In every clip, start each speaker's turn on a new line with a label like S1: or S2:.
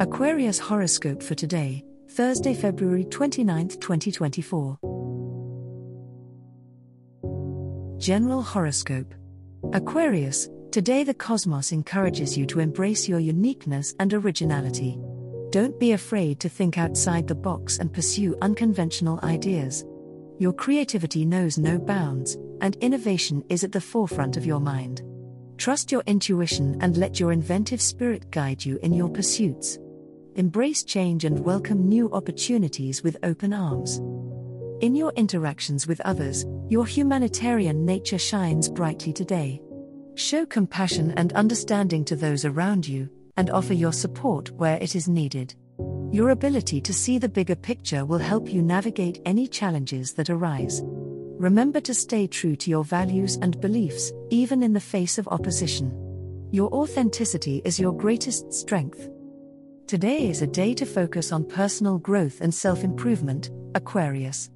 S1: Aquarius horoscope for today, Thursday, February 29, 2024. General horoscope. Aquarius, today the cosmos encourages you to embrace your uniqueness and originality. Don't be afraid to think outside the box and pursue unconventional ideas. Your creativity knows no bounds, and innovation is at the forefront of your mind. Trust your intuition and let your inventive spirit guide you in your pursuits embrace change and welcome new opportunities with open arms. In your interactions with others, your humanitarian nature shines brightly today. Show compassion and understanding to those around you, and offer your support where it is needed. Your ability to see the bigger picture will help you navigate any challenges that arise. Remember to stay true to your values and beliefs, even in the face of opposition. Your authenticity is your greatest strength. Today is a day to focus on personal growth and self improvement, Aquarius.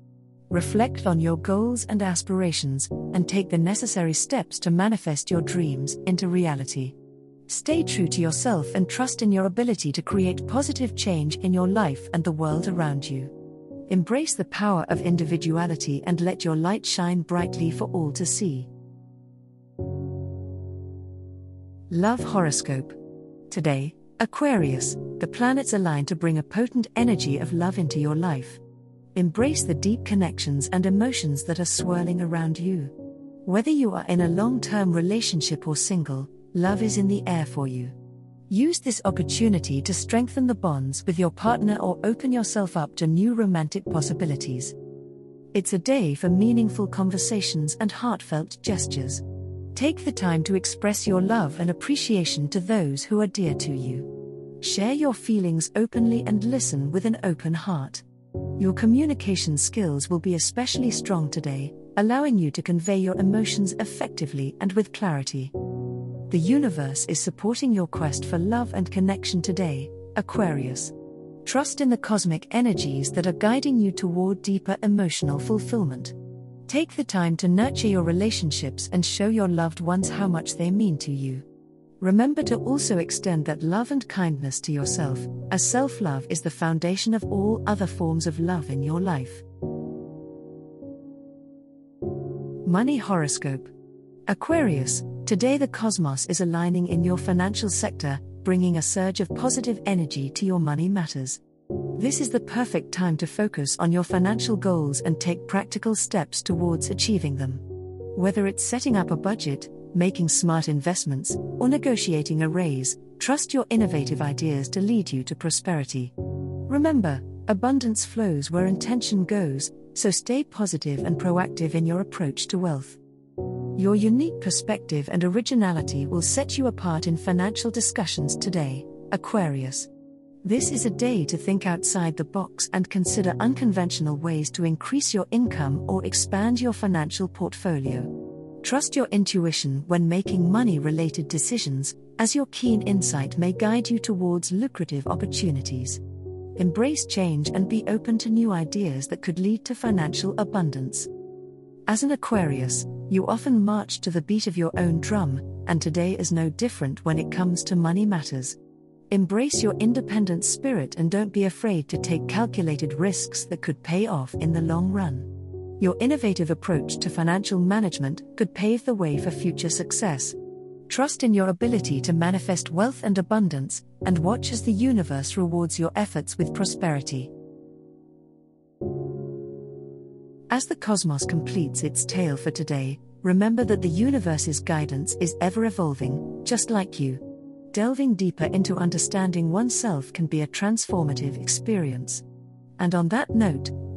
S1: Reflect on your goals and aspirations, and take the necessary steps to manifest your dreams into reality. Stay true to yourself and trust in your ability to create positive change in your life and the world around you. Embrace the power of individuality and let your light shine brightly for all to see. Love Horoscope. Today, Aquarius, the planets align to bring a potent energy of love into your life. Embrace the deep connections and emotions that are swirling around you. Whether you are in a long term relationship or single, love is in the air for you. Use this opportunity to strengthen the bonds with your partner or open yourself up to new romantic possibilities. It's a day for meaningful conversations and heartfelt gestures. Take the time to express your love and appreciation to those who are dear to you. Share your feelings openly and listen with an open heart. Your communication skills will be especially strong today, allowing you to convey your emotions effectively and with clarity. The universe is supporting your quest for love and connection today, Aquarius. Trust in the cosmic energies that are guiding you toward deeper emotional fulfillment. Take the time to nurture your relationships and show your loved ones how much they mean to you. Remember to also extend that love and kindness to yourself, as self love is the foundation of all other forms of love in your life. Money Horoscope Aquarius, today the cosmos is aligning in your financial sector, bringing a surge of positive energy to your money matters. This is the perfect time to focus on your financial goals and take practical steps towards achieving them. Whether it's setting up a budget, making smart investments, or negotiating a raise, trust your innovative ideas to lead you to prosperity. Remember, abundance flows where intention goes, so stay positive and proactive in your approach to wealth. Your unique perspective and originality will set you apart in financial discussions today, Aquarius. This is a day to think outside the box and consider unconventional ways to increase your income or expand your financial portfolio. Trust your intuition when making money related decisions, as your keen insight may guide you towards lucrative opportunities. Embrace change and be open to new ideas that could lead to financial abundance. As an Aquarius, you often march to the beat of your own drum, and today is no different when it comes to money matters. Embrace your independent spirit and don't be afraid to take calculated risks that could pay off in the long run. Your innovative approach to financial management could pave the way for future success. Trust in your ability to manifest wealth and abundance, and watch as the universe rewards your efforts with prosperity. As the cosmos completes its tale for today, remember that the universe's guidance is ever evolving, just like you delving deeper into understanding oneself can be a transformative experience. And on that note,